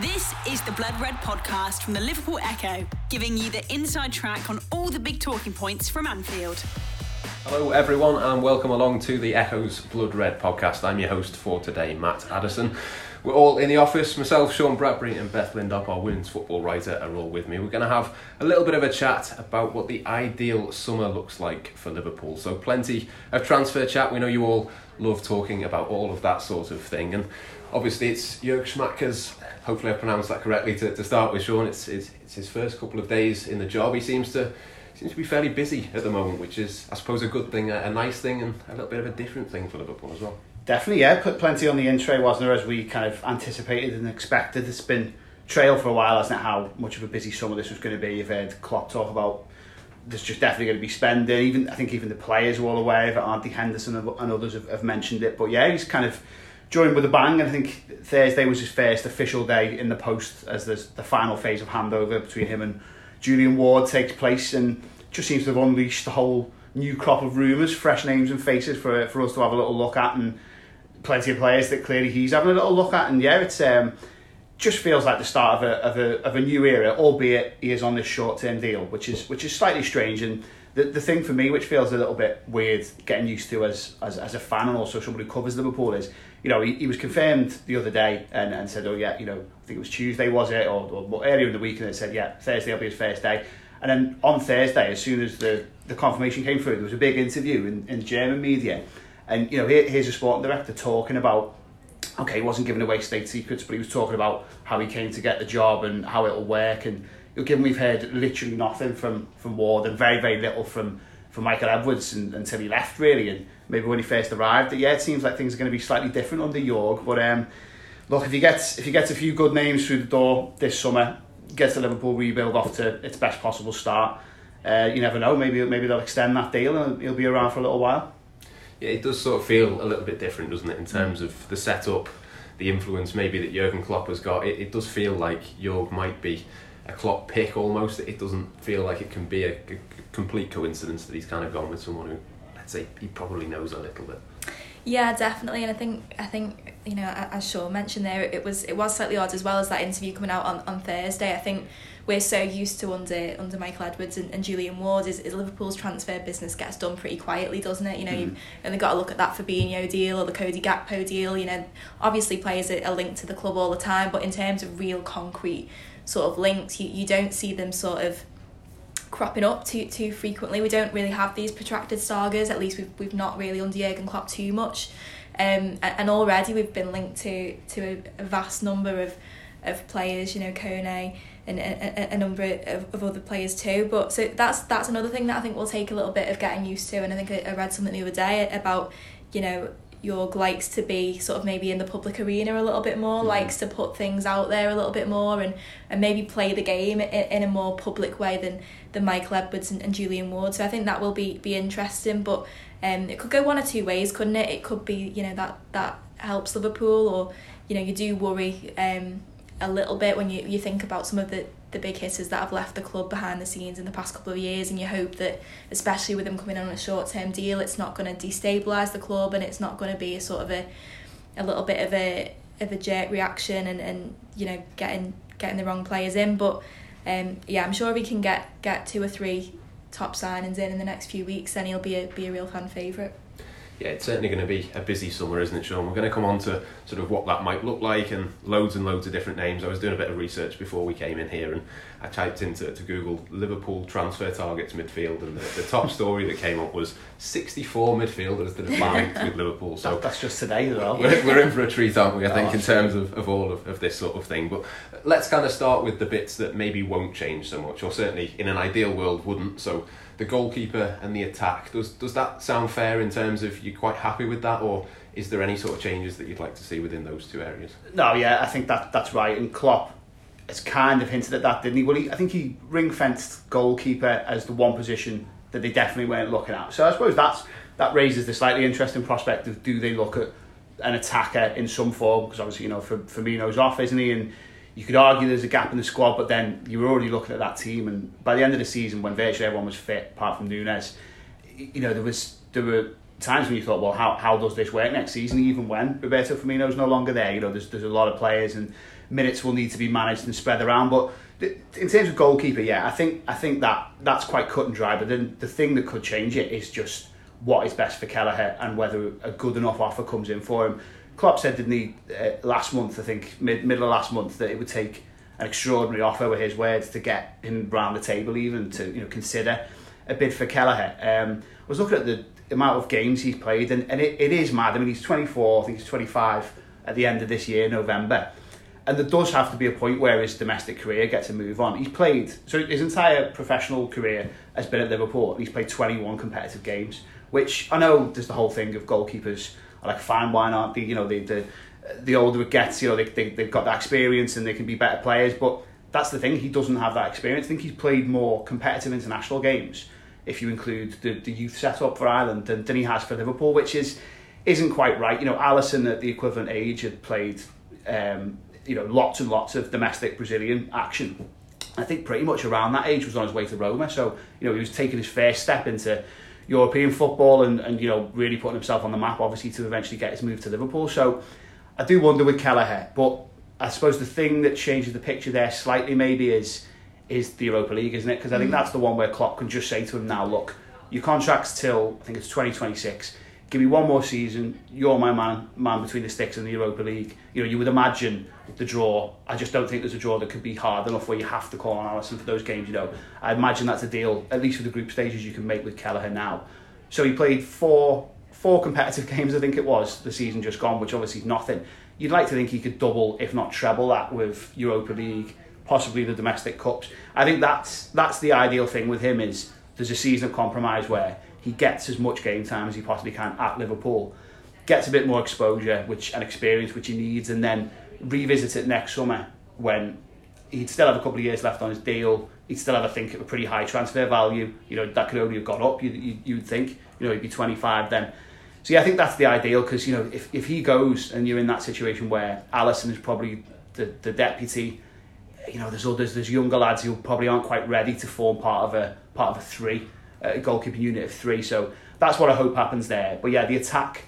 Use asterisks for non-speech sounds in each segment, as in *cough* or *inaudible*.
This is the Blood Red podcast from the Liverpool Echo, giving you the inside track on all the big talking points from Anfield. Hello, everyone, and welcome along to the Echo's Blood Red podcast. I'm your host for today, Matt Addison. We're all in the office. Myself, Sean Bradbury, and Beth Lindop, our women's football writer, are all with me. We're going to have a little bit of a chat about what the ideal summer looks like for Liverpool. So, plenty of transfer chat. We know you all love talking about all of that sort of thing. And obviously, it's Jörg Schmadtke's, hopefully I pronounced that correctly to, to start with, Sean. It's, it's, it's his first couple of days in the job. He seems to seems to be fairly busy at the moment, which is, I suppose, a good thing, a, a nice thing, and a little bit of a different thing for Liverpool as well. Definitely, yeah. Put plenty on the in tray, wasn't there, as we kind of anticipated and expected. It's been trail for a while, hasn't it, how much of a busy summer this was going to be. You've heard Klopp talk about there's just definitely going to be spending. Even I think even the players are all aware of it. Andy Henderson and others have, have mentioned it. But yeah, he's kind of joined with a bang. And I think Thursday was his first official day in the post as the, the final phase of handover between him and Julian Ward takes place. And just seems to have unleashed the whole new crop of rumours, fresh names and faces for, for us to have a little look at. And plenty of players that clearly he's having a little look at, and yeah, it's um, just feels like the start of a, of a of a new era. Albeit he is on this short term deal, which is which is slightly strange. And the the thing for me, which feels a little bit weird, getting used to as as, as a fan and also somebody who covers Liverpool, is you know he, he was confirmed the other day and, and said, oh yeah, you know I think it was Tuesday was it or, or earlier in the week, and it said yeah Thursday will be his first day. And then on Thursday, as soon as the, the confirmation came through, there was a big interview in, in German media and you know, here, here's a sporting director talking about okay, he wasn't giving away state secrets, but he was talking about how he came to get the job and how it'll work. And given we've heard literally nothing from from Ward and very very little from from Michael Edwards and, until he left really, and maybe when he first arrived, yeah, it seems like things are going to be slightly different under Jorg. But um, look, if he gets if he gets a few good names through the door this summer, gets the Liverpool rebuild off to its best possible start. Uh, you never know. Maybe maybe they'll extend that deal and he'll be around for a little while yeah, it does sort of feel a little bit different, doesn't it, in terms of the setup, the influence maybe that Jurgen Klopp has got. It, it does feel like Jorg might be a Klopp pick almost. It doesn't feel like it can be a, a complete coincidence that he's kind of gone with someone who, let's say, he probably knows a little bit. Yeah, definitely, and I think I think you know as Sean mentioned there, it was it was slightly odd as well as that interview coming out on, on Thursday. I think we're so used to under under Michael Edwards and, and Julian Ward is, is Liverpool's transfer business gets done pretty quietly, doesn't it? You know, mm. you've only got to look at that Fabinho deal or the Cody Gakpo deal. You know, obviously players are, are linked to the club all the time, but in terms of real concrete sort of links, you, you don't see them sort of cropping up too too frequently. We don't really have these protracted sagas. At least we've we've not really under Jurgen Klopp too much. Um, and already we've been linked to to a, a vast number of of players. You know, Kone and a, a number of, of other players too. But so that's that's another thing that I think will take a little bit of getting used to. And I think I, I read something the other day about you know Jorg likes to be sort of maybe in the public arena a little bit more, mm. likes to put things out there a little bit more and, and maybe play the game in, in a more public way than, than Michael Edwards and, and Julian Ward. So I think that will be, be interesting. But um, it could go one or two ways, couldn't it? It could be, you know, that, that helps Liverpool or, you know, you do worry um, a little bit when you, you think about some of the, the big hitters that have left the club behind the scenes in the past couple of years and you hope that especially with them coming on a short term deal it's not going to destabilise the club and it's not going to be a sort of a a little bit of a of a jerk reaction and, and you know getting getting the wrong players in but um yeah I'm sure we can get get two or three top signings in in the next few weeks then he'll be a be a real fan favourite yeah, it's certainly going to be a busy summer, isn't it, Sean? We're going to come on to sort of what that might look like and loads and loads of different names. I was doing a bit of research before we came in here and I typed into to Google Liverpool transfer targets midfield and the, the top story that came up was 64 midfielders that have signed with Liverpool. So that's just today as well. We're, we're in for a treat, aren't we, I think, oh, in terms of, of all of, of this sort of thing. But let's kind of start with the bits that maybe won't change so much, or certainly in an ideal world wouldn't. So the goalkeeper and the attack. Does does that sound fair in terms of you're quite happy with that, or is there any sort of changes that you'd like to see within those two areas? No, yeah, I think that that's right. And Klopp has kind of hinted at that, didn't he? Well, he, I think he ring fenced goalkeeper as the one position that they definitely weren't looking at. So I suppose that's that raises the slightly interesting prospect of do they look at an attacker in some form? Because obviously, you know, for Firmino's off, isn't he? And you could argue there's a gap in the squad, but then you were already looking at that team, and by the end of the season, when virtually everyone was fit, apart from Nunez, you know there was there were times when you thought, well, how, how does this work next season, even when Roberto Firmino's no longer there? You know, there's, there's a lot of players and minutes will need to be managed and spread around. But in terms of goalkeeper, yeah, I think I think that that's quite cut and dry. But then the thing that could change it is just what is best for Kelleher and whether a good enough offer comes in for him. Klopp said, didn't he, uh, last month, I think, mid, middle of last month, that it would take an extraordinary offer, with his words, to get him round the table even, to you know consider a bid for Kelleher. Um, I was looking at the amount of games he's played, and, and it, it is mad. I mean, he's 24, I think he's 25 at the end of this year, November. And there does have to be a point where his domestic career gets a move on. He's played, so his entire professional career has been at Liverpool, he's played 21 competitive games, which I know there's the whole thing of goalkeepers are like, fine, why not? The, you know, the, the, the older it gets, you know, they, they, they've got that experience and they can be better players, but that's the thing, he doesn't have that experience. I think he's played more competitive international games if you include the, the youth setup for Ireland than, than he has for Liverpool, which is isn't quite right. You know, Alisson at the equivalent age had played um, you know lots and lots of domestic Brazilian action. I think pretty much around that age was on his way to Roma, so you know he was taking his first step into European football and, and you know really putting himself on the map, obviously to eventually get his move to Liverpool. So I do wonder with Kelleher, but I suppose the thing that changes the picture there slightly maybe is is the Europa League, isn't it? Because I think mm. that's the one where Klopp can just say to him now, look, your contract's till I think it's 2026. Give me one more season. You're my man, man between the sticks in the Europa League. You know, you would imagine the draw. I just don't think there's a draw that could be hard enough where you have to call on Alisson for those games. You know, I imagine that's a deal, at least for the group stages, you can make with Kelleher now. So he played four four competitive *laughs* games, I think it was, the season just gone, which obviously is nothing. You'd like to think he could double, if not treble that, with Europa League, possibly the domestic cups. I think that's that's the ideal thing with him is there's a season of compromise where he gets as much game time as he possibly can at Liverpool, gets a bit more exposure which and experience which he needs, and then revisits it next summer when he'd still have a couple of years left on his deal. He'd still have, I think, a pretty high transfer value. You know, that could only have gone up. You, you, you'd think, you know, he'd be 25 then. So yeah, I think that's the ideal because you know if, if he goes and you're in that situation where Alisson is probably the, the deputy, you know there's others, there's younger lads who probably aren't quite ready to form part of a part of a three, a goalkeeping unit of three. So that's what I hope happens there. But yeah, the attack,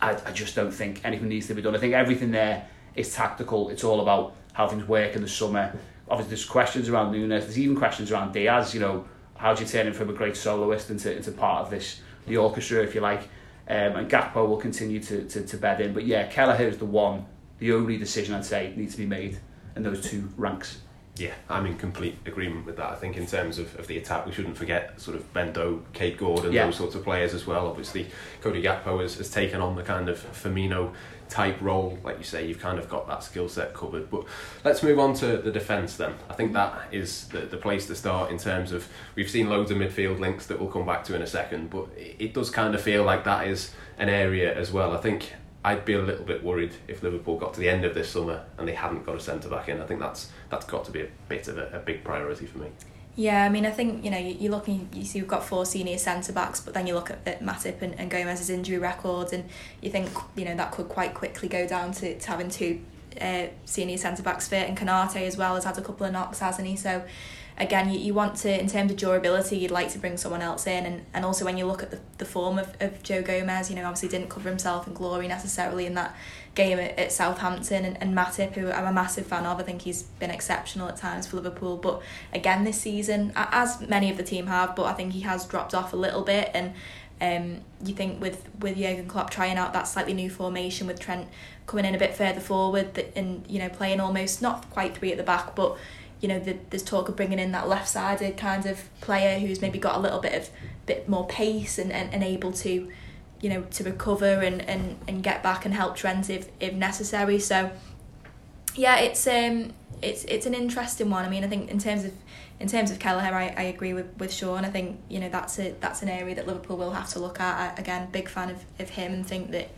I, I just don't think anything needs to be done. I think everything there is tactical. It's all about how things work in the summer. Obviously, there's questions around Núñez. There's even questions around Diaz. You know, how do you turn him from a great soloist into into part of this the orchestra, if you like? Um, and Gakpo will continue to, to, to bed in. But yeah, Kelleher is the one, the only decision I'd say needs to be made in those two ranks. Yeah, I'm in complete agreement with that. I think in terms of, of the attack, we shouldn't forget sort of Bendo, Kaide Gordon, yeah. those sorts of players as well. Obviously, Cody Gakpo has, has taken on the kind of Firmino type role. Like you say, you've kind of got that skill set covered. But let's move on to the defence then. I think that is the, the place to start in terms of we've seen loads of midfield links that we'll come back to in a second, but it, does kind of feel like that is an area as well. I think I'd be a little bit worried if Liverpool got to the end of this summer and they hadn't got a centre back in. I think that's that's got to be a bit of a, a big priority for me. Yeah, I mean, I think you know you, you're looking. You see, we've got four senior centre backs, but then you look at, at Matip and, and Gomez's injury records, and you think you know that could quite quickly go down to, to having two uh, senior centre backs fit, and Konate as well has had a couple of knocks, hasn't he? So again, you, you want to, in terms of durability, you'd like to bring someone else in. And, and also when you look at the, the form of, of Joe Gomez, you know, obviously didn't cover himself in glory necessarily in that game at, at Southampton. And, and Matip, who I'm a massive fan of, I think he's been exceptional at times for Liverpool. But again, this season, as many of the team have, but I think he has dropped off a little bit. And um, you think with with Jurgen Klopp trying out that slightly new formation with Trent coming in a bit further forward and you know playing almost not quite three at the back, but you know, the, there's talk of bringing in that left-sided kind of player who's maybe got a little bit of bit more pace and, and, and able to, you know, to recover and, and, and get back and help Trent if, if necessary. So, yeah, it's um it's it's an interesting one. I mean, I think in terms of in terms of Kelleher, I, I agree with, with Sean. I think you know that's a that's an area that Liverpool will have to look at. I, again, big fan of, of him and think that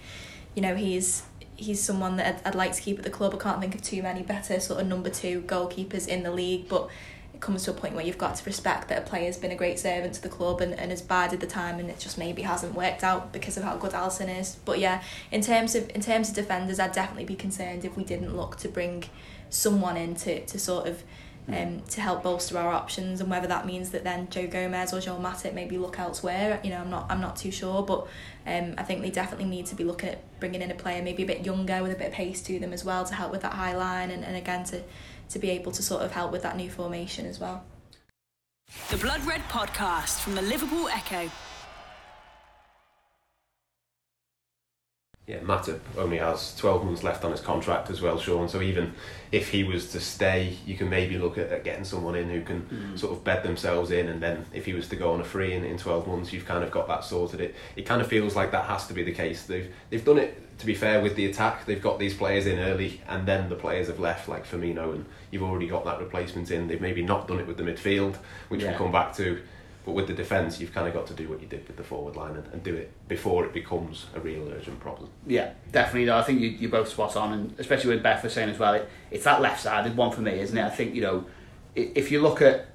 you know he's he's someone that I'd, I'd like to keep at the club. I can't think of too many better sort of number two goalkeepers in the league, but it comes to a point where you've got to respect that a player's been a great servant to the club and, and has bided the time and it just maybe hasn't worked out because of how good Alisson is. But yeah, in terms of in terms of defenders I'd definitely be concerned if we didn't look to bring someone in to, to sort of um, to help bolster our options and whether that means that then Joe Gomez or Joel Matip maybe look elsewhere you know I'm not I'm not too sure but um, I think they definitely need to be looking at bringing in a player maybe a bit younger with a bit of pace to them as well to help with that high line and, and again to to be able to sort of help with that new formation as well. The Blood Red Podcast from the Liverpool Echo. Yeah, Matip only has 12 months left on his contract as well, Sean. So even if he was to stay, you can maybe look at, at getting someone in who can mm. sort of bed themselves in. And then if he was to go on a free in, in 12 months, you've kind of got that sorted. It it kind of feels like that has to be the case. They've they've done it to be fair with the attack. They've got these players in early, and then the players have left, like Firmino, and you've already got that replacement in. They've maybe not done it with the midfield, which yeah. we'll come back to. But with the defence, you've kind of got to do what you did with the forward line and, and do it before it becomes a real urgent problem. Yeah, definitely. Though. I think you, you're both spot on, and especially with Beth was saying as well, it, it's that left sided one for me, isn't it? I think, you know, if you look at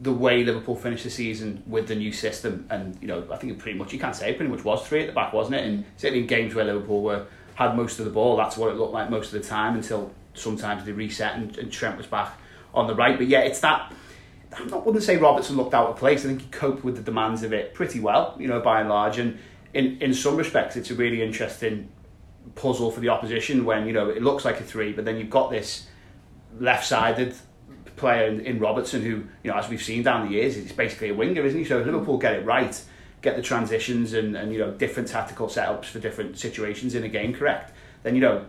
the way Liverpool finished the season with the new system, and, you know, I think it pretty much, you can't say, it pretty much was three at the back, wasn't it? And certainly in games where Liverpool were had most of the ball, that's what it looked like most of the time until sometimes they reset and, and Trent was back on the right. But yeah, it's that I wouldn't say Robertson looked out of place. I think he coped with the demands of it pretty well, you know, by and large. And in, in some respects, it's a really interesting puzzle for the opposition when, you know, it looks like a three, but then you've got this left-sided player in, in Robertson who, you know, as we've seen down the years, he's basically a winger, isn't he? So Liverpool get it right, get the transitions and, and, you know, different tactical setups for different situations in a game correct, then, you know,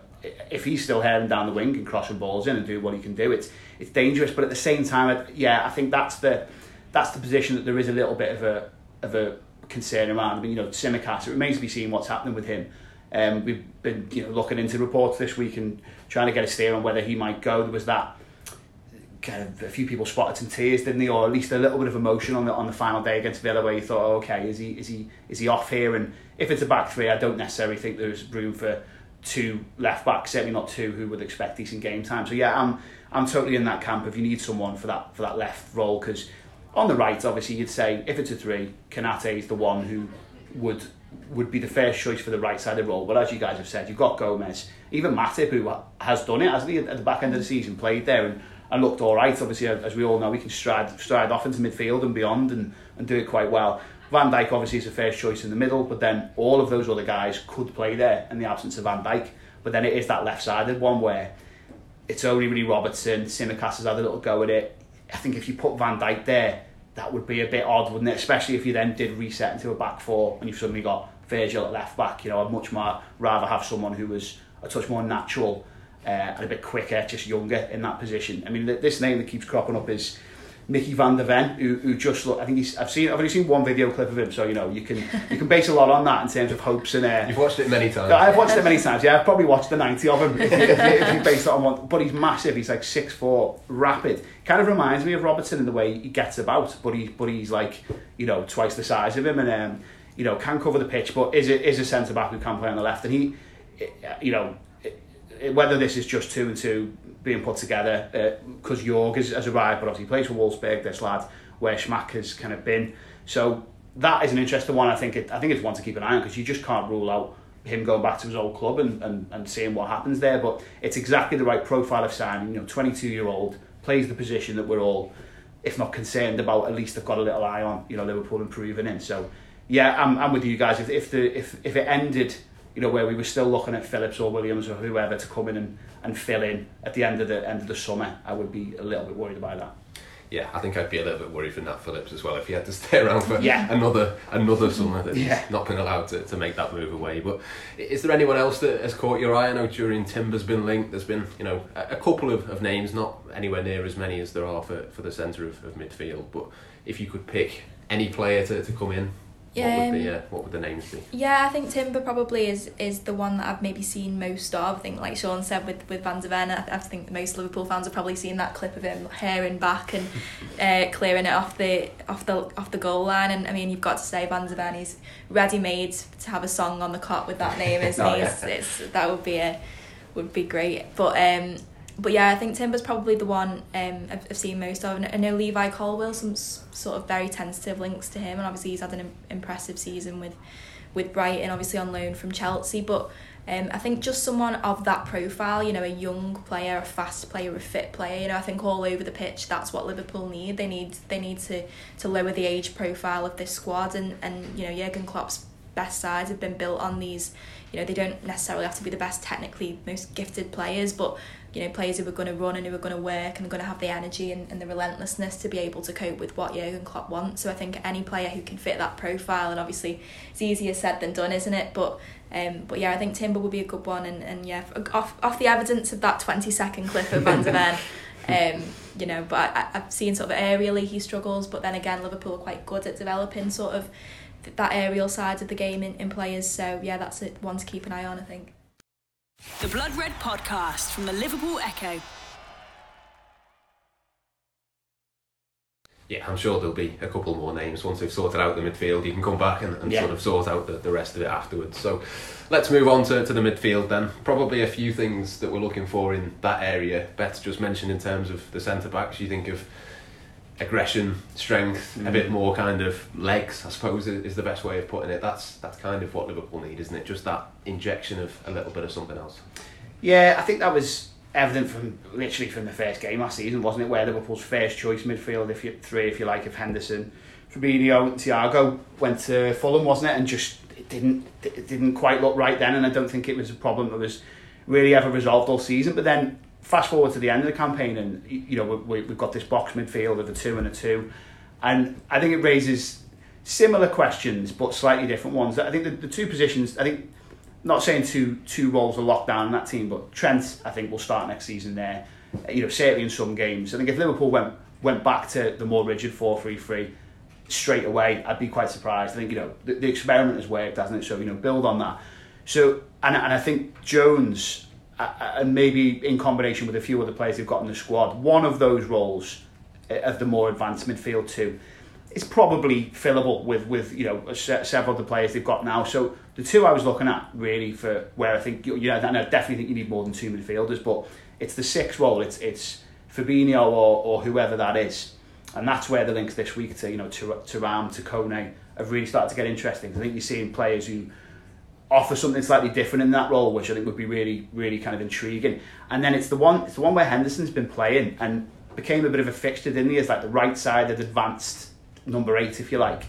if he's still heading down the wing and crossing balls in and doing what he can do, it's it's dangerous. But at the same time, yeah, I think that's the that's the position that there is a little bit of a of a concern around. I mean, you know, Tsimikas, it remains to be seen what's happening with him. Um, we've been you know looking into reports this week and trying to get a steer on whether he might go. There was that kind of a few people spotted some tears, didn't they, or at least a little bit of emotion on the on the final day against Villa, where you thought, oh, okay, is he is he is he off here? And if it's a back three, I don't necessarily think there's room for two left backs, certainly not two who would expect decent game time. So yeah, I'm I'm totally in that camp. If you need someone for that for that left role, because on the right, obviously, you'd say if it's a three, Konate is the one who would would be the first choice for the right side of the role. But as you guys have said, you've got Gomez, even Matip, who has done it, hasn't he, at the back end of the season, played there and, and looked all right. Obviously, as we all know, he can stride stride off into midfield and beyond and, and do it quite well. Van Dijk obviously is the first choice in the middle, but then all of those other guys could play there in the absence of Van Dijk. But then it is that left-sided one where it's only really Robertson, Tsimikas has had a little go at it. I think if you put Van Dijk there, that would be a bit odd, wouldn't it? Especially if you then did reset into a back four and you've suddenly got Virgil at left back. You know, I'd much more rather have someone who was a touch more natural uh, and a bit quicker, just younger in that position. I mean, this name that keeps cropping up is Micky van der Ven, who, who just look. I think he's. I've seen. I've only seen one video clip of him, so you know you can you can base a lot on that in terms of hopes and. Uh, You've watched it many times. I've watched it many times. Yeah, I've probably watched the ninety of him if, you, if you base it on one. But he's massive. He's like six four, rapid. Kind of reminds me of Robertson in the way he gets about, but he but he's like you know twice the size of him and um, you know can cover the pitch, but is a, is a centre back who can play on the left, and he you know whether this is just two and two being put together because uh, Jorg has, has arrived, but obviously he plays for Wolfsburg, this lad, where Schmack has kind of been. So that is an interesting one. I think it, I think it's one to keep an eye on because you just can't rule out him going back to his old club and, and, and seeing what happens there. But it's exactly the right profile of signing. You know, 22 year old plays the position that we're all, if not concerned about, at least have got a little eye on. You know, Liverpool improving in. So yeah, I'm, I'm with you guys. If if the if if it ended you know, where we were still looking at Phillips or Williams or whoever to come in and, and fill in at the end of the end of the summer, I would be a little bit worried about that. Yeah, I think I'd be a little bit worried for Nat Phillips as well if he had to *laughs* stay around for yeah. another another summer that yeah. he's not been allowed to, to make that move away. But is there anyone else that has caught your eye? I know Jurrien Timber's been linked. There's been you know a, a couple of, of names, not anywhere near as many as there are for, for the centre of, of midfield. But if you could pick any player to, to come in what would the um, uh, what would the names be? Yeah, I think Timber probably is is the one that I've maybe seen most of. I think, like Sean said with with Van der Ven, I, I think most Liverpool fans have probably seen that clip of him herring back and *laughs* uh, clearing it off the off the off the goal line. And I mean, you've got to say Van der Ven is ready made to have a song on the Kop with that name, isn't *laughs* oh, he? Yeah. It's, it's, that would be a would be great. But um, but yeah, I think Timber's probably the one um, I've, I've seen most of. And I know Levi Colwill, some sort of very tentative links to him, and obviously he's had an impressive season with with Brighton, obviously on loan from Chelsea. But Um, I think just someone of that profile, you know, a young player, a fast player, a fit player, you know, I think all over the pitch that's what Liverpool need. They need they need to to lower the age profile of this squad and and you know Jurgen Klopp's best sides have been built on these you know they don't necessarily have to be the best technically most gifted players but you know players who are going to run and who are going to work and are going to have the energy and, and the relentlessness to be able to cope with what Jurgen Klopp wants so I think any player who can fit that profile and obviously it's easier said than done isn't it but um, but yeah I think Timber will be a good one and, and yeah off, off the evidence of that 20 second clip of Van der Ven *laughs* um, you know but I, I've seen sort of aerially he struggles but then again Liverpool are quite good at developing sort of that aerial side of the game in, in players. So yeah, that's it, one to keep an eye on. I think. The Blood Red Podcast from the Liverpool Echo. Yeah, I'm sure there'll be a couple more names once they've sorted out the midfield. You can come back and, and yeah. sort of sort out the, the rest of it afterwards. So let's move on to, to the midfield then. Probably a few things that we're looking for in that area. Beth just mentioned in terms of the centre backs. You think of aggression, strength, mm. a bit more kind of legs. I suppose is the best way of putting it. That's that's kind of what Liverpool need, isn't it? Just that injection of a little bit of something else. Yeah, I think that was evident from literally from the first game last season, wasn't it? Where Liverpool's first choice midfield, if you three, if you like, of Henderson, Fabinho, and Thiago went to Fulham, wasn't it? And just it didn't it didn't quite look right then, and I don't think it was a problem that was really ever resolved all season. But then fast forward to the end of the campaign, and you know we, we've got this box midfield of a two and a two, and I think it raises similar questions but slightly different ones. I think the, the two positions, I think, not saying two two roles are locked down in that team, but Trent I think will start next season there. You know certainly in some games. I think if Liverpool went went back to the more rigid four three three straight away, I'd be quite surprised. I think you know the, the experiment has worked, hasn't it? So you know build on that. So and and I think Jones and maybe in combination with a few other players they've got in the squad, one of those roles eh, of the more advanced midfield two is probably fillable with with you know several of the players they've got now. So the two I was looking at really for where I think you know, I definitely think you need more than two midfielders, but it's the sixth role. It's it's Fabinho or, or whoever that is, and that's where the links this week to you know to Thuram to Kone have really started to get interesting. I think you're seeing players who offer something slightly different in that role, which I think would be really, really kind of intriguing. And then it's the one, it's the one where Henderson's been playing and became a bit of a fixture, didn't he? As like the right side of advanced number eight, if you like.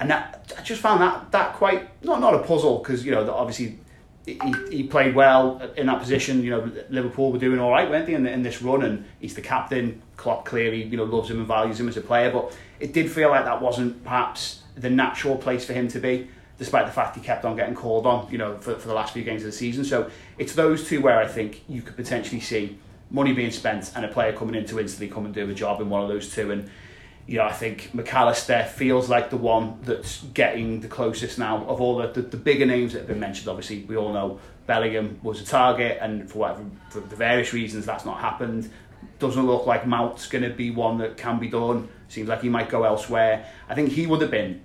And that I just found that that quite not not a puzzle because you know obviously he, he played well in that position. You know Liverpool were doing all right, weren't they, in, in this run? And he's the captain. Klopp clearly you know loves him and values him as a player, but it did feel like that wasn't perhaps the natural place for him to be despite the fact he kept on getting called on, you know, for, for the last few games of the season. So it's those two where I think you could potentially see money being spent and a player coming in to instantly come and do a job in one of those two. And, you know, I think Mac Allister feels like the one that's getting the closest now of all the, the, the bigger names that have been mentioned. Obviously, we all know Bellingham was a target, and for whatever, for the various reasons, that's not happened. Doesn't look like Mount's going to be one that can be done. Seems like he might go elsewhere. I think he would have been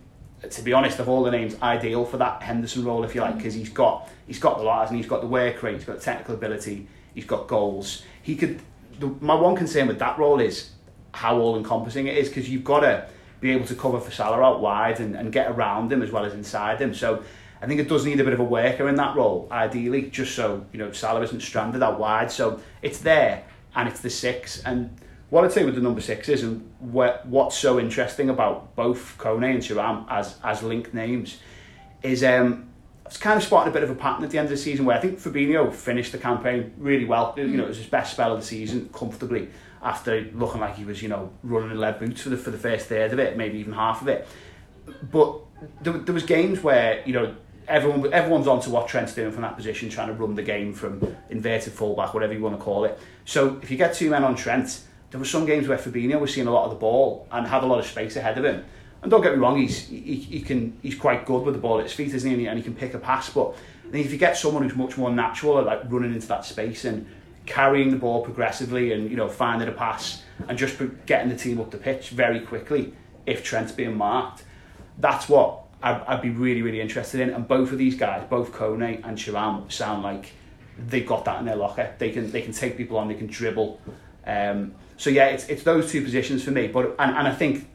to be honest, of all the names, ideal for that Henderson role, if you like, mm. because he's got he's got the lot, and he's got the work rate, he's got the technical ability, he's got goals. He could. The, my one concern with that role is how all encompassing it is, because you've got to be able to cover for Salah out wide and, and get around him as well as inside him. So I think it does need a bit of a worker in that role, ideally, just so you know Salah isn't stranded out wide. So it's there, and it's the six, and what I'd say with the number sixes and what, what's so interesting about both Kone and Thuram as as linked names is um, it's kind of spotting a bit of a pattern at the end of the season where I think Fabinho finished the campaign really well. You know, it was his best spell of the season comfortably after looking like he was, you know, running in lead boots for the for the first third of it, maybe even half of it. But there, there was games where you know everyone everyone's on to what Trent's doing from that position, trying to run the game from inverted fullback, whatever you want to call it. So if you get two men on Trent there were some games where Fabinho was seeing a lot of the ball and had a lot of space ahead of him. And don't get me wrong, he's he, he can he's quite good with the ball at his feet, isn't he? And he, can pick a pass. But I think if you get someone who's much more natural at like running into that space and carrying the ball progressively and you know finding a pass and just getting the team up the pitch very quickly, if Trent's being marked, that's what I'd, I'd be really really interested in. And both of these guys, both Kone and Thuram, sound like they've got that in their locker. They can they can take people on, they can dribble. Um, so yeah, it's it's those two positions for me. But and, and I think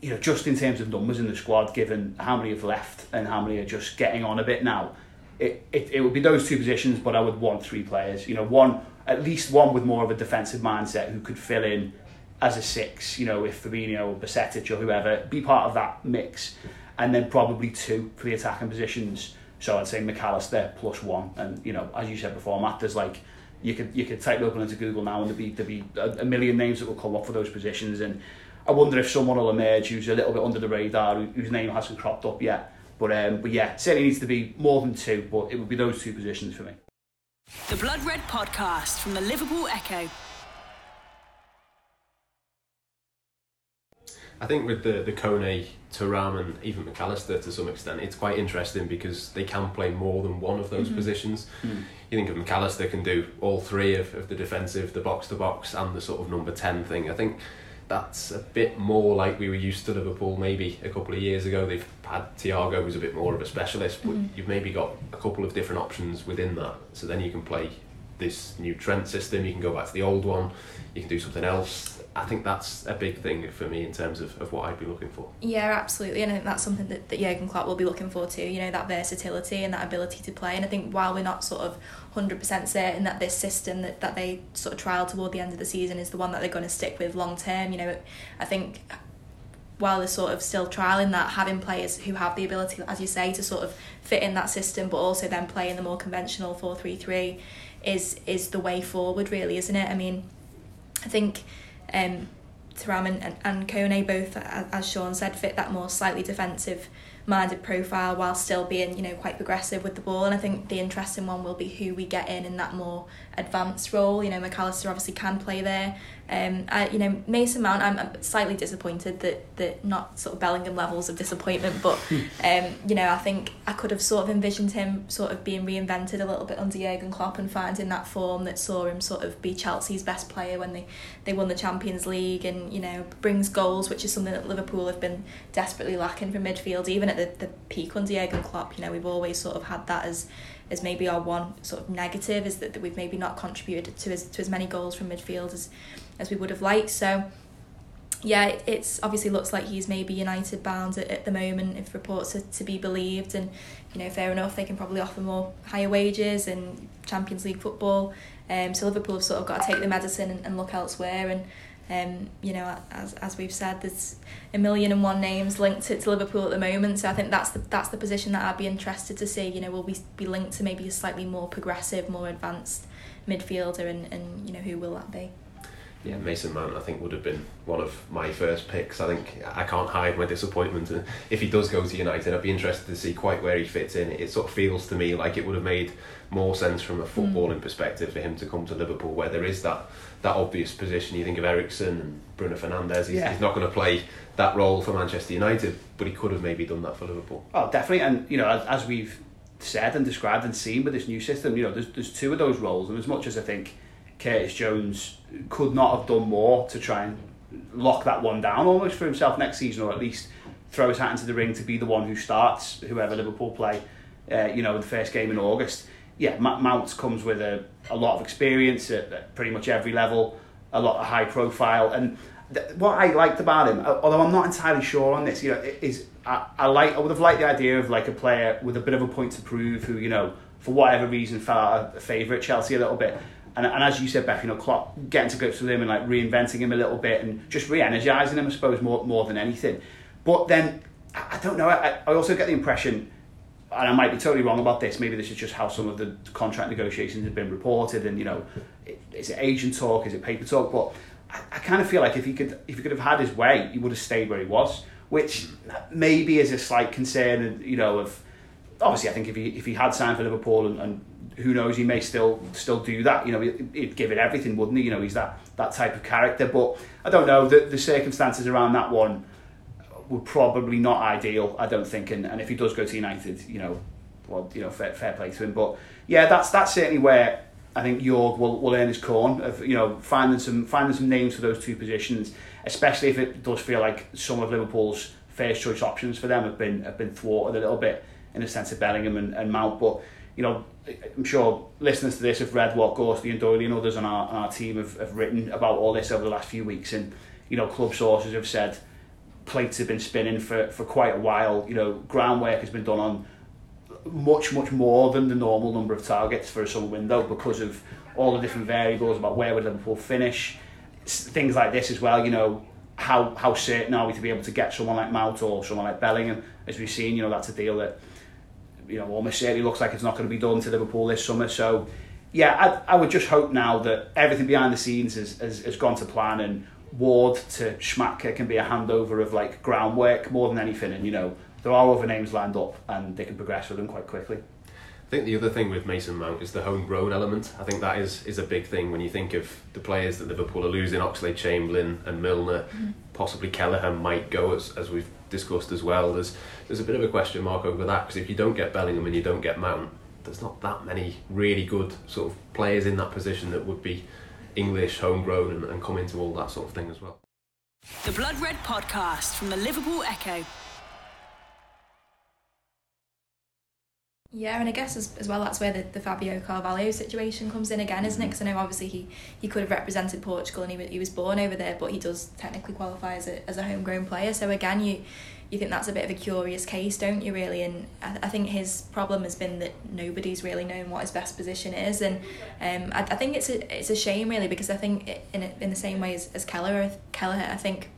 you know just in terms of numbers in the squad, given how many have left and how many are just getting on a bit now, it, it, it would be those two positions, but I would want three players. You know, one at least one with more of a defensive mindset who could fill in as a six. You know, if Fabinho or Bajcetic or whoever be part of that mix, and then probably two for the attacking positions. So I'd say Mac Allister plus one, and you know, as you said before, Matt, there's like you could you could type open into Google now and there'd be there'd be a, a million names that will come up for those positions, and I wonder if someone will emerge who's a little bit under the radar, whose name hasn't cropped up yet. But um, but yeah, certainly needs to be more than two, but it would be those two positions for me. The Blood Red Podcast from the Liverpool Echo. I think with the the Kone, Thuram, and even Mac Allister to some extent, it's quite interesting because they can play more than one of those mm-hmm. positions. Mm. You think of Mac Allister can do all three of, of the defensive, the box to box, and the sort of number ten thing. I think that's a bit more like we were used to Liverpool maybe a couple of years ago. They've had Thiago, who's a bit more of a specialist, but mm. you've maybe got a couple of different options within that. So then you can play this new Trent system, you can go back to the old one, you can do something else. I think that's a big thing for me in terms of, of what I'd be looking for. Yeah, absolutely. And I think that's something that, that Jurgen Klopp will be looking for too, you know, that versatility and that ability to play. And I think while we're not sort of 100% certain that this system that, that they sort of trial toward the end of the season is the one that they're going to stick with long term, you know, I think while they're sort of still trialing that, having players who have the ability, as you say, to sort of fit in that system, but also then play in the more conventional 4 3 3 is is the way forward, really, isn't it? I mean, I think um, Thuram and, and, and Kone both, as Sean said, fit that more slightly defensive minded profile while still being you know quite progressive with the ball. And I think the interesting one will be who we get in in that more advanced role. You know Mac Allister obviously can play there um, I, you know Mason Mount I'm, slightly disappointed that that not sort of Bellingham levels of disappointment but um, you know I think I could have sort of envisioned him sort of being reinvented a little bit under Jurgen Klopp and finding that form that saw him sort of be Chelsea's best player when they, they won the Champions League and you know brings goals which is something that Liverpool have been desperately lacking from midfield even at the, the peak under Jurgen Klopp you know we've always sort of had that as as maybe our one sort of negative is that, that we've maybe not contributed to as to as many goals from midfield as as we would have liked. So yeah, it's obviously looks like he's maybe United bound at, at the moment if reports are to be believed and you know fair enough they can probably offer more higher wages and Champions League football. Um, so Liverpool have sort of got to take the medicine and, and look elsewhere and um, you know, as as we've said, there's a million and one names linked to, to Liverpool at the moment. So I think that's the that's the position that I'd be interested to see. You know, will we be linked to maybe a slightly more progressive, more advanced midfielder, and, and you know who will that be? Yeah, Mason Mount I think would have been one of my first picks. I think I can't hide my disappointment. And if he does go to United, I'd be interested to see quite where he fits in. It sort of feels to me like it would have made more sense from a footballing mm. perspective for him to come to Liverpool, where there is that that obvious position. You think of Eriksen and Bruno Fernandes. He's, yeah. he's not going to play that role for Manchester United, but he could have maybe done that for Liverpool. Oh, definitely. And you know, as, as we've said and described and seen with this new system, you know, there's there's two of those roles, and as much as I think Curtis Jones could not have done more to try and lock that one down almost for himself next season, or at least throw his hat into the ring to be the one who starts whoever Liverpool play, uh, you know, the first game in August. Yeah, Mount comes with a, a lot of experience at, at pretty much every level, a lot of high profile, and th- what I liked about him, although I'm not entirely sure on this, you know, is I, I like I would have liked the idea of like a player with a bit of a point to prove who you know for whatever reason fell out of favour at Chelsea a little bit and, and as you said, Beth, you know, Klopp getting to grips with him and like reinventing him a little bit and just re-energising him, I suppose, more more than anything. But then I, don't know. I, I also get the impression, and I might be totally wrong about this. Maybe this is just how some of the contract negotiations have been reported, and you know, is it agent talk? Is it paper talk? But I, I kind of feel like if he could if he could have had his way, he would have stayed where he was, which maybe is a slight concern. You know, of obviously, I think if he if he had signed for Liverpool and, and who knows, he may still still do that. You know, he'd give it everything, wouldn't he? You know, he's that that type of character. But I don't know. The, the circumstances around that one were probably not ideal. I don't think. And, and if he does go to United, you know, well, you know, fair, fair play to him. But yeah, that's that's certainly where I think Jorg will, will earn his corn of you know finding some finding some names for those two positions, especially if it does feel like some of Liverpool's first choice options for them have been have been thwarted a little bit in a sense of Bellingham and, and Mount. But you know, I'm sure listeners to this have read what Gorsty and Doyley and others on our, on our team have, have written about all this over the last few weeks. And, you know, club sources have said plates have been spinning for, for quite a while. You know, groundwork has been done on much much more than the normal number of targets for a summer window because of all the different variables about where would Liverpool finish, things like this as well. You know, how how certain are we to be able to get someone like Mount or someone like Bellingham? As we've seen, you know, that's a deal that you know almost certainly looks like it's not going to be done to Liverpool this summer. So. Yeah, I, I would just hope now that everything behind the scenes has, has, has gone to plan and Ward to Schmadtke can be a handover of like groundwork more than anything and you know there are other names lined up and they can progress with them quite quickly. I think the other thing with Mason Mount is the homegrown element. I think that is, is a big thing when you think of the players that Liverpool are losing, Oxlade-Chamberlain and Milner, mm. Possibly Kelleher might go as, as we've discussed as well. There's there's a bit of a question mark over that because if you don't get Bellingham and you don't get Mount, there's not that many really good sort of players in that position that would be English, homegrown and, and come into all that sort of thing as well. The Blood Red Podcast from the Liverpool Echo. Yeah, and I guess as, as well that's where the, the Fabio Carvalho situation comes in again, isn't it? Because I know obviously he, he could have represented Portugal and he, he was born over there, but he does technically qualify as a, as a homegrown player. So again, you you think that's a bit of a curious case, don't you? Really, and I, I think his problem has been that nobody's really known what his best position is, and um, I, I think it's a it's a shame really because I think in in the same way as, as Keller Kelleher, I think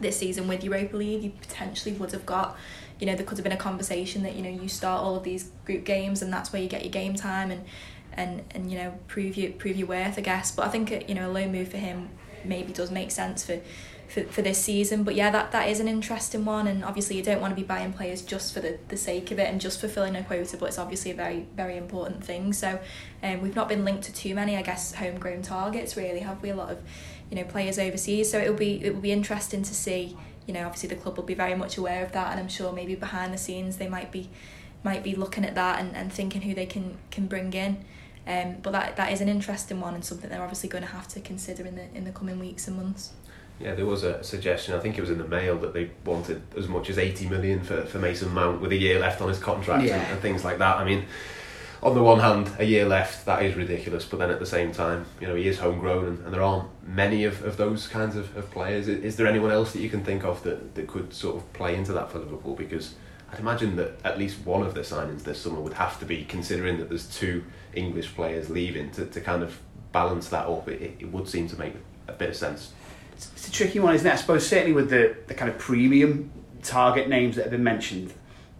this season with Europa League you potentially would have got you know there could have been a conversation that you know you start all of these group games and that's where you get your game time and and and you know prove you prove your worth I guess. But I think you know a low move for him maybe does make sense for for, for this season. But yeah that that is an interesting one. And obviously you don't want to be buying players just for the, the sake of it and just fulfilling a quota but it's obviously a very very important thing. So um, we've not been linked to too many I guess homegrown targets really have we? A lot of you know players overseas. So it'll be it will be interesting to see you know obviously the club will be very much aware of that and I'm sure maybe behind the scenes they might be might be looking at that and, and thinking who they can can bring in um, but that that is an interesting one and something they're obviously going to have to consider in the in the coming weeks and months yeah, there was a suggestion. I think it was in the mail that they wanted as much as eighty million for, for Mason Mount with a year left on his contract yeah. and, and things like that. I mean, on the one hand, a year left, that is ridiculous, but then at the same time, you know, he is homegrown and, and there aren't many of, of those kinds of, of players. Is, is, there anyone else that you can think of that, that could sort of play into that for Liverpool? Because I'd imagine that at least one of their signings this summer would have to be considering that there's two English players leaving to, to kind of balance that up. It, it would seem to make a bit of sense. It's, it's a tricky one, isn't it? I suppose certainly with the, the kind of premium target names that have been mentioned,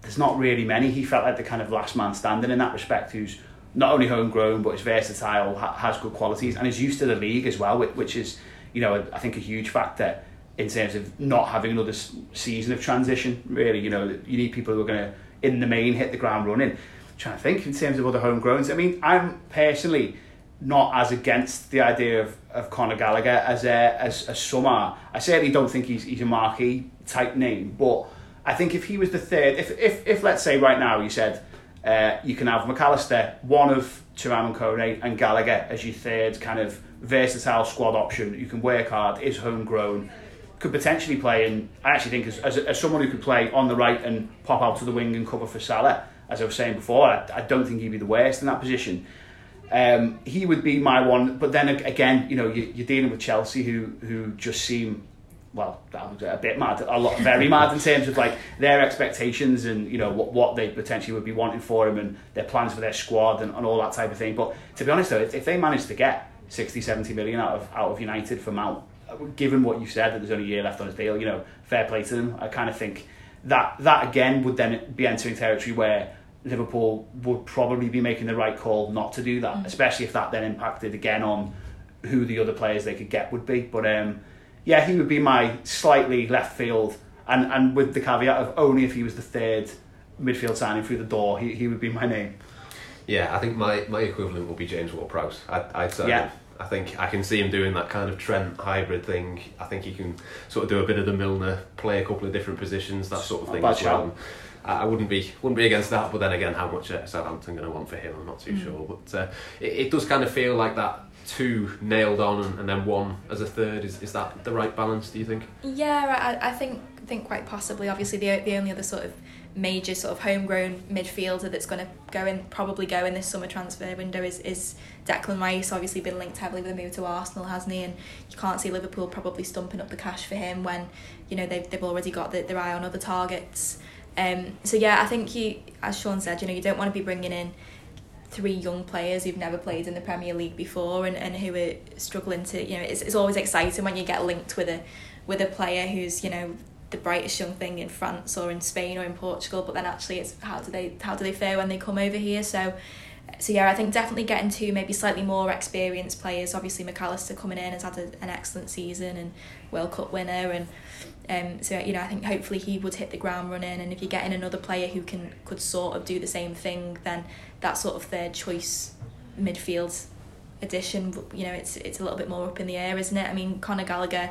there's not really many. He felt like the kind of last man standing in that respect, who's not only homegrown but is versatile, ha- has good qualities, and is used to the league as well, which is, you know, I think a huge factor in terms of not having another season of transition. Really, you know, you need people who are going to, in the main, hit the ground running. I'm trying to think in terms of other homegrowns. I mean, I'm personally not as against the idea of, of Conor Gallagher as a, as, as some are. I certainly don't think he's, he's a marquee type name, but I think if he was the third, if, if, if let's say right now you said uh, you can have Mac Allister, one of Thuram and Kone, and Gallagher as your third kind of versatile squad option. You can work hard, is homegrown, could potentially play in. I actually think as, as, as someone who could play on the right and pop out to the wing and cover for Salah, as I was saying before, I, I don't think he'd be the worst in that position. Um, he would be my one, but then again, you know, you, you're dealing with Chelsea, who who just seem well, that was a bit mad, a lot, very mad in terms of like their expectations and you know what, what they potentially would be wanting for him and their plans for their squad and, and all that type of thing. But to be honest though, if, if they manage to get 60, 70 million out of out of United for Mount, given what you said that there's only a year left on his deal, you know, fair play to them. I kind of think that that again would then be entering territory where Liverpool would probably be making the right call not to do that, mm. especially if that then impacted again on who the other players they could get would be. But um, yeah, he would be my slightly left field, and, and with the caveat of only if he was the third midfield signing through the door, he, he would be my name. Yeah, I think my, my equivalent will be James Ward-Prowse. I'd, I'd say. Yeah. I think I can see him doing that kind of Trent hybrid thing. I think he can sort of do a bit of the Milner, play a couple of different positions, that sort of thing as well. I wouldn't be wouldn't be against that, but then again, how much uh, Southampton going to want for him, I'm not too mm. sure. But uh, it, it does kind of feel like that two nailed on and, and, then one as a third is, is that the right balance do you think? Yeah I, I think think quite possibly. Obviously the, the only other sort of major sort of homegrown midfielder that's going to go in probably go in this summer transfer window is is Declan Rice. Obviously been linked heavily with a move to Arsenal hasn't he? And you can't see Liverpool probably stumping up the cash for him when you know they've, they've already got the, their eye on other targets. Um, so yeah, I think you, as Sean said, you know, you don't want to be bringing in three young players who've never played in the Premier League before and, and who are struggling to you know it's, it's always exciting when you get linked with a with a player who's you know the brightest young thing in France or in Spain or in Portugal but then actually it's how do they how do they fare when they come over here? So so yeah I think definitely getting to maybe slightly more experienced players obviously Mac Allister coming in has had a, an excellent season and World Cup winner and um, so you know I think hopefully he would hit the ground running and if you're getting another player who can could sort of do the same thing then that sort of third choice midfield addition you know it's it's a little bit more up in the air isn't it? I mean Conor Gallagher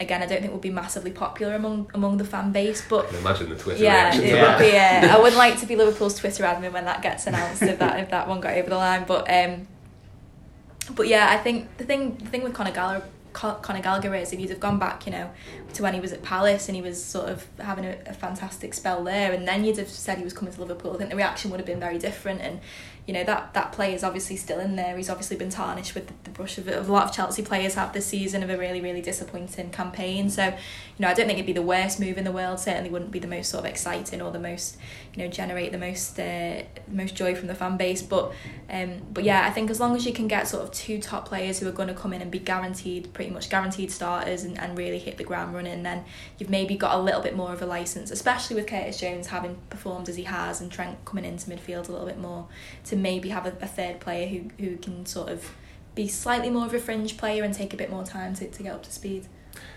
again I don't think it would be massively popular among among the fan base but I can imagine the Twitter yeah, it to *laughs* would be uh, I wouldn't like to be Liverpool's Twitter admin when that gets announced if that if that one got over the line but um but yeah I think the thing the thing with Conor Gallagher Conor Gallagher is if you'd have gone back you know to when he was at Palace and he was sort of having a, a fantastic spell there and then you'd have said he was coming to Liverpool I think the reaction would have been very different and you know that that player is obviously still in there. He's obviously been tarnished with the, the brush of, of a lot of Chelsea players have this season of a really really disappointing campaign. So, you know, I don't think it'd be the worst move in the world. Certainly wouldn't be the most sort of exciting or the most you know generate the most uh, most joy from the fan base. But um, but yeah, I think as long as you can get sort of two top players who are going to come in and be guaranteed pretty much guaranteed starters and, and really hit the ground running, then you've maybe got a little bit more of a license, especially with Curtis Jones having performed as he has and Trent coming into midfield a little bit more to maybe have a, a third player who, who can sort of be slightly more of a fringe player and take a bit more time to, to get up to speed.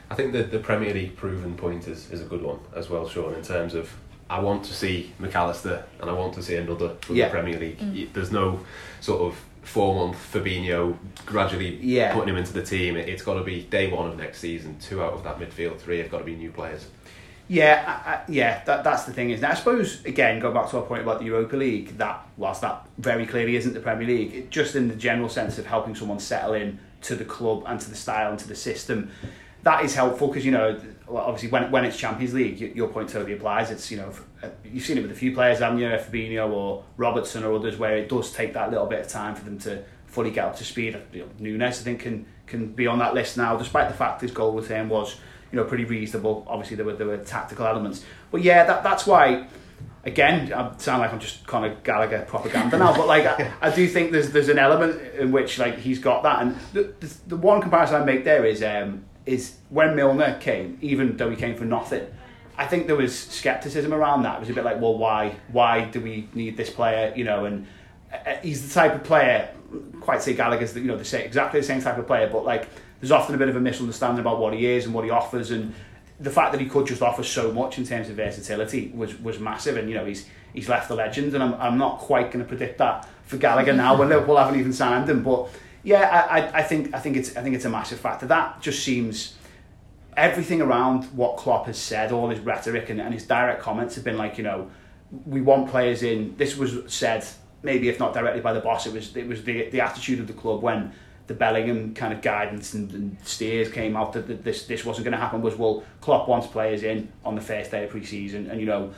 I think the, the Premier League proven point is, is a good one as well, Sean, in terms of I want to see Mac Allister and I want to see another from Yeah. the Premier League. Mm. There's no sort of four month Fabinho gradually Yeah. putting him into the team. It, it's got to be day one of next season. Two out of that midfield three have got to be new players. Yeah, I, I, yeah, that, that's the thing, isn't it? I suppose, again, go back to our point about the Europa League, that, whilst that very clearly isn't the Premier League, it, just in the general sense of helping someone settle in to the club and to the style and to the system, that is helpful because, you know, obviously when, when it's Champions League, your point totally applies. It's, you know, uh, you've seen it with a few players, haven't you, Fabinho or Robertson or others, where it does take that little bit of time for them to fully get up to speed. Nunez, I think, can, can be on that list now, despite the fact his goal with him was you know, pretty reasonable. Obviously, there were there were tactical elements, but yeah, that that's why. Again, I sound like I'm just kind of Gallagher propaganda now, but like I, *laughs* I do think there's there's an element in which like he's got that, and the the, the one comparison I make there is um is when Milner came, even though he came for nothing. I think there was skepticism around that. It was a bit like, well, why why do we need this player? You know, and uh, he's the type of player. Quite say Gallagher's the, you know the same, exactly the same type of player, but like there's often a bit of a misunderstanding about what he is and what he offers, and the fact that he could just offer so much in terms of versatility was was massive. And you know he's he's left a legend, and I'm I'm not quite going to predict that for Gallagher now when *laughs* Liverpool haven't even signed him. But yeah, I, I think I think it's I think it's a massive factor. That just seems everything around what Klopp has said, all his rhetoric and, and his direct comments have been like, you know, we want players in. This was said maybe if not directly by the boss, it was it was the the attitude of the club when the Bellingham kind of guidance and, and steers came out that, that this this wasn't going to happen. Was well, Klopp wants players in on the first day of pre-season, and you know,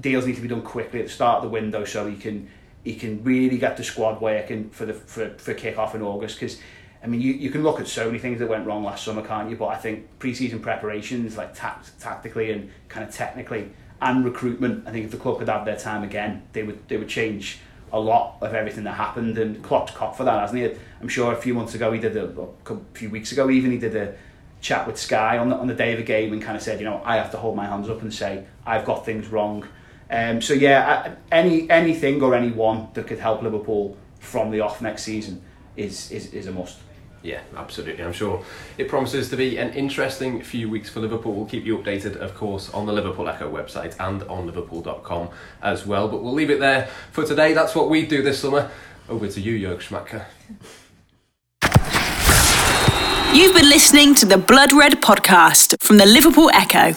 deals need to be done quickly at the start of the window so he can he can really get the squad working for the for for kick off in August because. I mean, you, you can look at so many things that went wrong last summer, can't you? But I think pre-season preparations, like tact, tactically and kind of technically, and recruitment, I think if the club could have their time again, they would they would change a lot of everything that happened. And Klopp's cop for that, hasn't he? I'm sure a few months ago he did a, a few weeks ago even he did a chat with Sky on the, on the day of the game and kind of said, you know, I have to hold my hands up and say I've got things wrong. Um, so yeah, any anything or anyone that could help Liverpool from the off next season is is, is a must. Yeah, absolutely. I'm sure it promises to be an interesting few weeks for Liverpool. We'll keep you updated, of course, on the Liverpool Echo website and on liverpool.com as well. But we'll leave it there for today. That's what we do this summer. Over to you, Jörg Schmadtke. You've been listening to the Blood Red podcast from the Liverpool Echo.